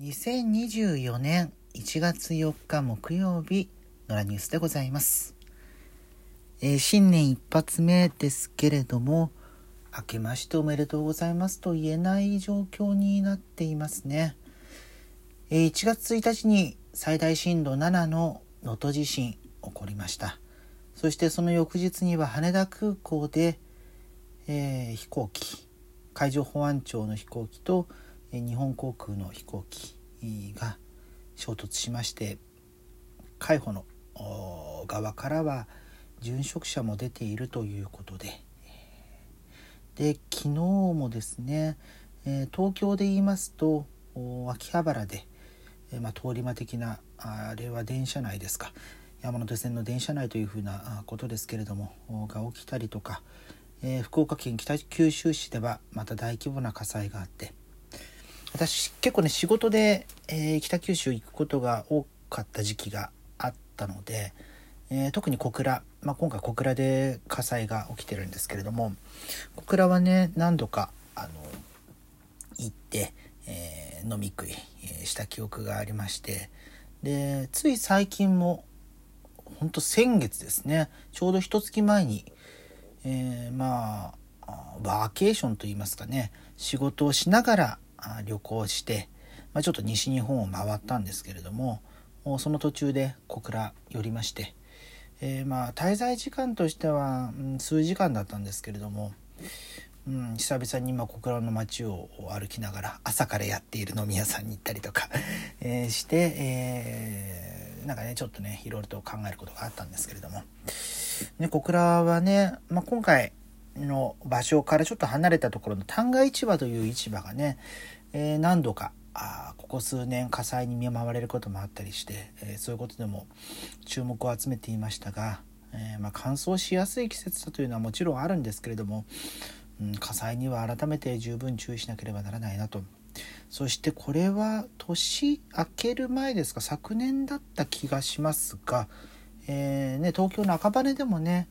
2024年1月4日木曜日のラニュースでございます、えー新年一発目ですけれども明けましておめでとうございますと言えない状況になっていますね、えー1月1日に最大震度7の能登地震起こりました。そしてその翌日には羽田空港で、えー飛行機海上保安庁の飛行機と日本航空の飛行機が衝突しまして海保の側からは殉職者も出ているということで。で昨日もですね、東京で言いますと秋葉原で、まあ、通り魔的なあれは電車内ですか。山手線の電車内というふうなことですけれどもが起きたりとか、え福岡県北九州市ではまた大規模な火災があって私結構ね仕事で、えー北九州行くことが多かった時期があったので、えー特に小倉、まあ、今回小倉で火災が起きてるんですけれども小倉はね何度かあの行って、えー飲み食いした記憶がありましてでつい最近も本当先月ですねちょうど一月前に、えまああワーケーションといいますかね仕事をしながら旅行して、まあ、ちょっと西日本を回ったんですけれどもその途中で小倉寄りまして、えーまあ滞在時間としては、数時間だったんですけれども、うん、久々に今小倉の街を歩きながら朝からやっている飲み屋さんに行ったりとか、えして、えーなんかねちょっとねいろいろと考えることがあったんですけれども、ね、小倉はね、まあ、今回の場所からちょっと離れたところの旦過市場という市場がね、えー何度かあここ数年火災に見舞われることもあったりして、えーそういうことでも注目を集めていましたが、えーまあ、乾燥しやすい季節だというのはもちろんあるんですけれども、うん、火災には改めて十分注意しなければならないなと。そしてこれは年明ける前ですか昨年だった気がしますが、えーね、東京の赤羽でもね、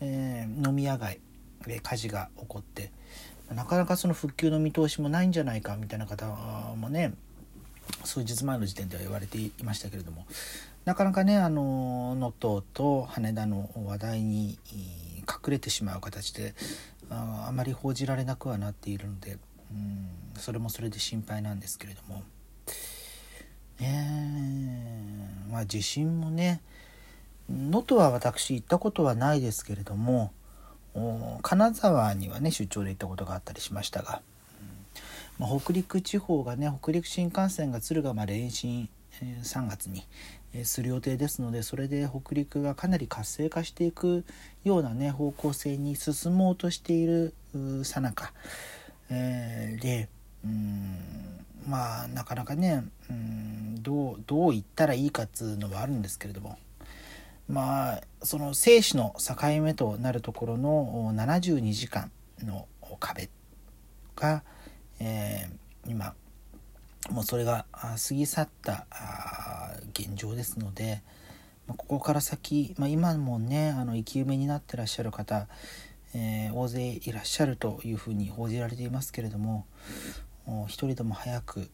え飲み屋街火事が起こってなかなかその復旧の見通しもないんじゃないかみたいな方もね数日前の時点では言われていましたけれどもなかなかねあの能登と羽田の話題に隠れてしまう形でああまり報じられなくはなっているのでうんそれもそれで心配なんですけれども。ねえまあ地震もね能登は私行ったことはないですけれども金沢にはね出張で行ったことがあったりしましたが、うん。まあ、北陸地方がね北陸新幹線が敦賀まで延伸、えー3月に、えーする予定ですのでそれで北陸がかなり活性化していくようなね方向性に進もうとしているさなか、でうんまあなかなかねうんどうどう言ったらいいかっつうのはあるんですけれども。まあその生死の境目となるところの72時間の壁が、えー今もうそれが過ぎ去った現状ですので、まあここから先、まあ、今もねあの生き埋めになってらっしゃる方、えー大勢いらっしゃるというふうに報じられていますけれども一人でも早く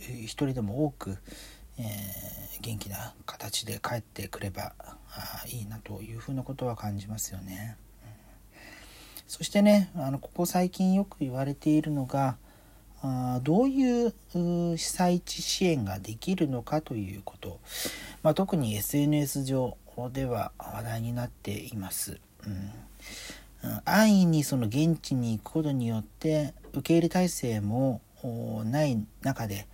一人でも多く、えー元気な形で帰ってくればあいいなというふうなことは感じますよね。うんそしてねあのここ最近よく言われているのがあどういうう被災地支援ができるのかということ、まあ、特に SNS 上では話題になっています。うん安易にその現地に行くことによって受け入れ体制もない中で、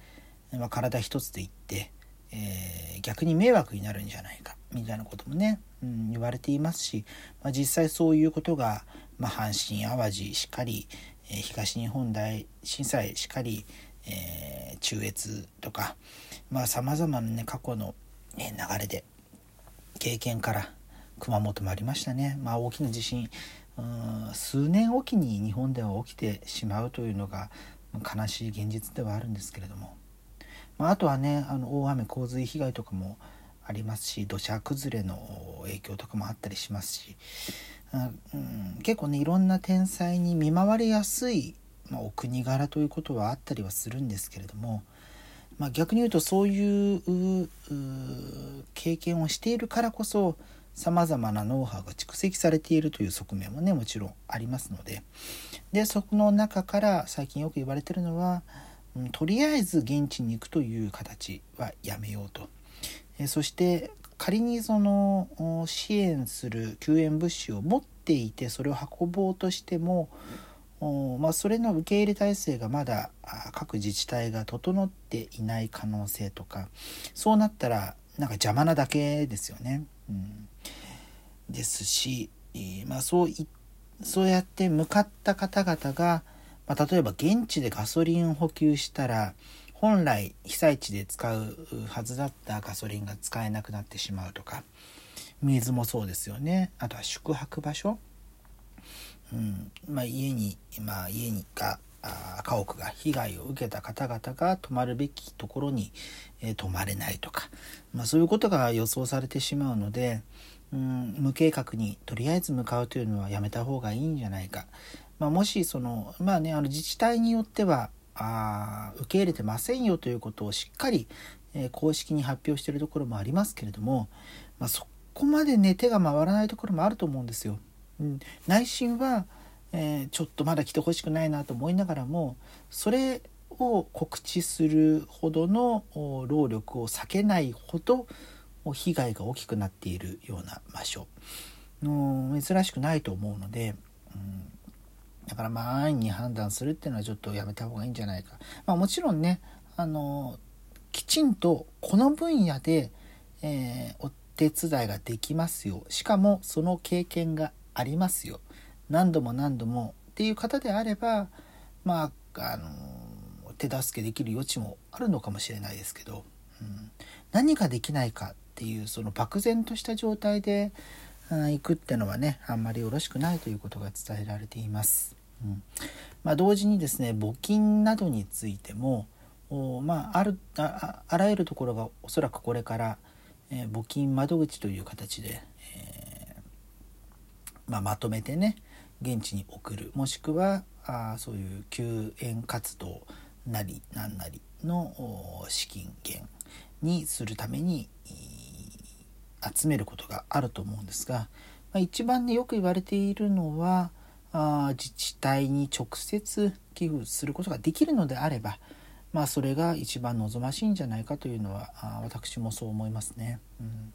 まあ、体一つで行って、えー逆に迷惑になるんじゃないかみたいなこともね、うん、言われていますし、まあ、実際そういうことが、まあ、阪神・淡路しっかり、えー東日本大震災しかり、えー中越とかさまざ、まな、ね、過去の、ね流れで経験から熊本もありましたね、まあ、大きな地震数年おきに日本では起きてしまうというのが悲しい現実ではあるんですけれども、まあ、あとはねあの大雨洪水被害とかもありますし土砂崩れの影響とかもあったりしますし、うん結構ねいろんな天災に見舞われやすい、まあ、お国柄ということはあったりはするんですけれどもまあ、逆に言うとそういう経験をしているからこそさまざまなノウハウが蓄積されているという側面もねもちろんありますのででそこの中から最近よく言われてるのは、うん、とりあえず現地に行くという形はやめようと。えそして仮にその支援する救援物資を持っていてそれを運ぼうとしても、まあ、それの受け入れ体制がまだ各自治体が整っていない可能性とかそうなったらなんか邪魔なだけですよね。うん、ですし、まあ、そういそうやって向かった方々が、まあ、例えば現地でガソリンを補給したら本来被災地で使うはずだったガソリンが使えなくなってしまうとか水もそうですよね。あとは宿泊場所、うん。まあ、家に、まあ、家にか家屋が被害を受けた方々が泊まるべきところに、えー、泊まれないとか、まあ、そういうことが予想されてしまうので、うん、無計画にとりあえず向かうというのはやめた方がいいんじゃないか。まあ、もしそのまあねあの自治体によってはあ受け入れてませんよということをしっかり、えー、公式に発表しているところもありますけれども、まあ、そこまでね手が回らないところもあると思うんですよ。うん、内心は、えー、ちょっとまだ来てほしくないなと思いながらもそれを告知するほどの労力を避けないほど被害が大きくなっているような場所。の珍しくないと思うので、うん、だからまあ安易に判断するっていうのはちょっとやめた方がいいんじゃないか。まあ、もちろんねあのきちんとこの分野で、えー、お手伝いができますよ。しかもその経験がありますよ。何度も何度もっていう方であればまああの手助けできる余地もあるのかもしれないですけど、うん、何ができないかっていうその漠然とした状態で行くってのはねあんまりよろしくないということが伝えられています。うんまあ、同時にですね募金などについてもまあ、あるああらゆるところがおそらくこれから、えー、募金窓口という形で、えー、まあ、まとめてね現地に送るもしくはあそういう救援活動なりなんなりの資金源にするために集めることがあると思うんですが、まあ、一番ねよく言われているのはあ自治体に直接寄付することができるのであれば、まあ、それが一番望ましいんじゃないかというのはあ私もそう思いますね。うん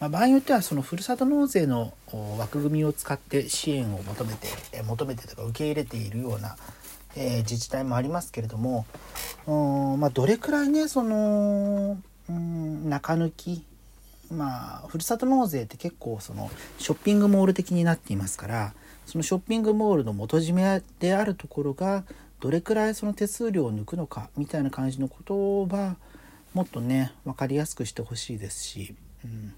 まあ、場合によってはそのふるさと納税の枠組みを使って支援を求めて求めてとか受け入れているような、えー、自治体もありますけれども、うんまあ、どれくらいねその、うん、中抜きまあふるさと納税って結構そのショッピングモール的になっていますからそのショッピングモールの元締めであるところがどれくらいその手数料を抜くのかみたいな感じのことはもっとね分かりやすくしてほしいですし、うん、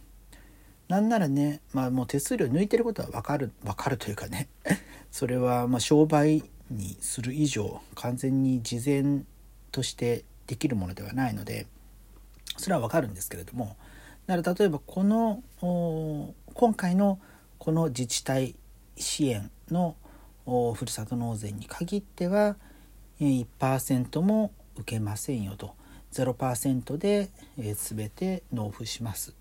なんならね、まあ、もう手数料抜いてることは分かる分かるというかね それはま商売にする以上完全に事前としてできるものではないのでそれは分かるんですけれどもだから例えばこの今回のこの自治体支援のふるさと納税に限っては1%も受けませんよと。0%で全て納付します。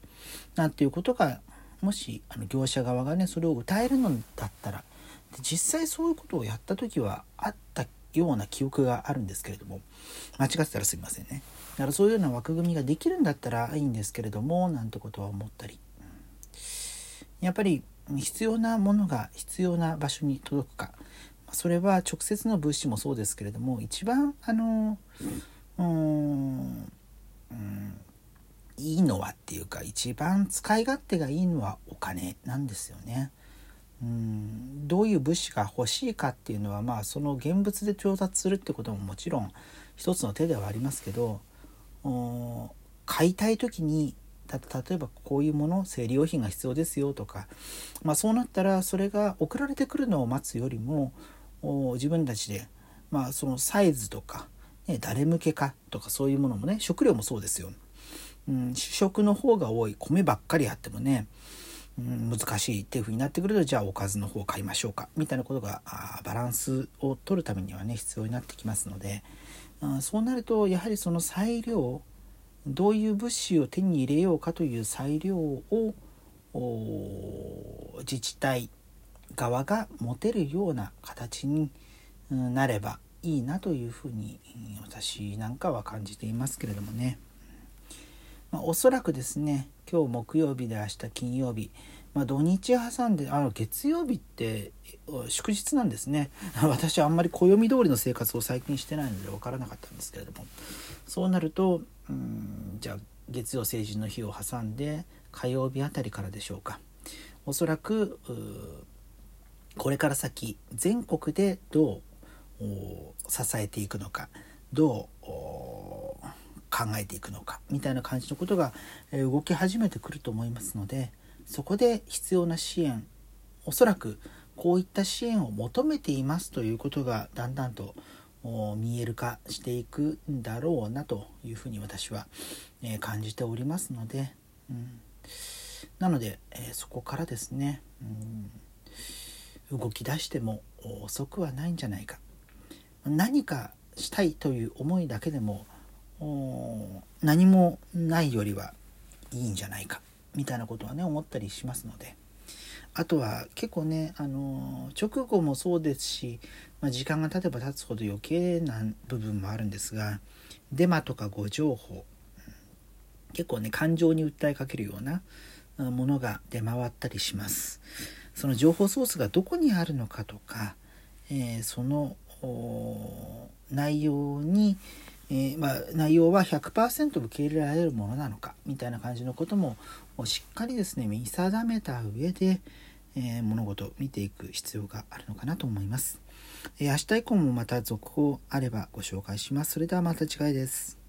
なんていうことがもしあの業者側がねそれを歌えるのだったら実際そういうことをやった時はあったような記憶があるんですけれども間違ってたらすいませんね。だからそういうような枠組みができるんだったらいいんですけれどもなんてことは思ったりやっぱり必要なものが必要な場所に届くかそれは直接の物資もそうですけれども一番あのうんいいのはっていうか一番使い勝手がいいのはお金なんですよね。うんどういう物資が欲しいかっていうのはまあその現物で調達するってことももちろん一つの手ではありますけど買いたい時に例えばこういうもの生理用品が必要ですよとか、まあ、そうなったらそれが送られてくるのを待つよりも自分たちで、まあ、そのサイズとか、ね、誰向けかとかそういうものもね食料もそうですよ、うん、主食の方が多い。米ばっかりあってもね、うん、難しいっていうふうになってくるとじゃあおかずの方を買いましょうかみたいなことがバランスを取るためにはね必要になってきますので、そうなるとやはりその裁量どういう物資を手に入れようかという裁量を自治体側が持てるような形になればいいなというふうに私なんかは感じていますけれどもね、まあ、おそらくですね今日木曜日で明日金曜日、まあ、土日挟んであの月曜日って祝日なんですね。私はあんまり暦通りの生活を最近してないので分からなかったんですけれども。そうなるとうんじゃあ月曜成人の日を挟んで火曜日あたりからでしょうか。おそらくこれから先全国でどう支えていくのかどう考えていくのかみたいな感じのことが動き始めてくると思いますのでそこで必要な支援おそらくこういった支援を求めていますということがだんだんと見える化していくんだろうなというふうに私は感じておりますので、うん、なのでそこからですね、うん、動き出しても遅くはないんじゃないか。何かしたいという思いだけでも何もないよりはいいんじゃないか。みたいなことはね思ったりしますので。あとは結構ねあの直後もそうですし、まあ、時間が経てば経つほど余計な部分もあるんですがデマとか誤情報結構ね感情に訴えかけるようなものが出回ったりしますその情報ソースがどこにあるのかとか、えー、その内容に、えー、まあ、内容は100%受け入れられるものなのかみたいな感じのこともしっかりですね見定めた上で、えー、物事を見ていく必要があるのかなと思います。えー、明日以降もまた続報あればご紹介します。それではまた次回です。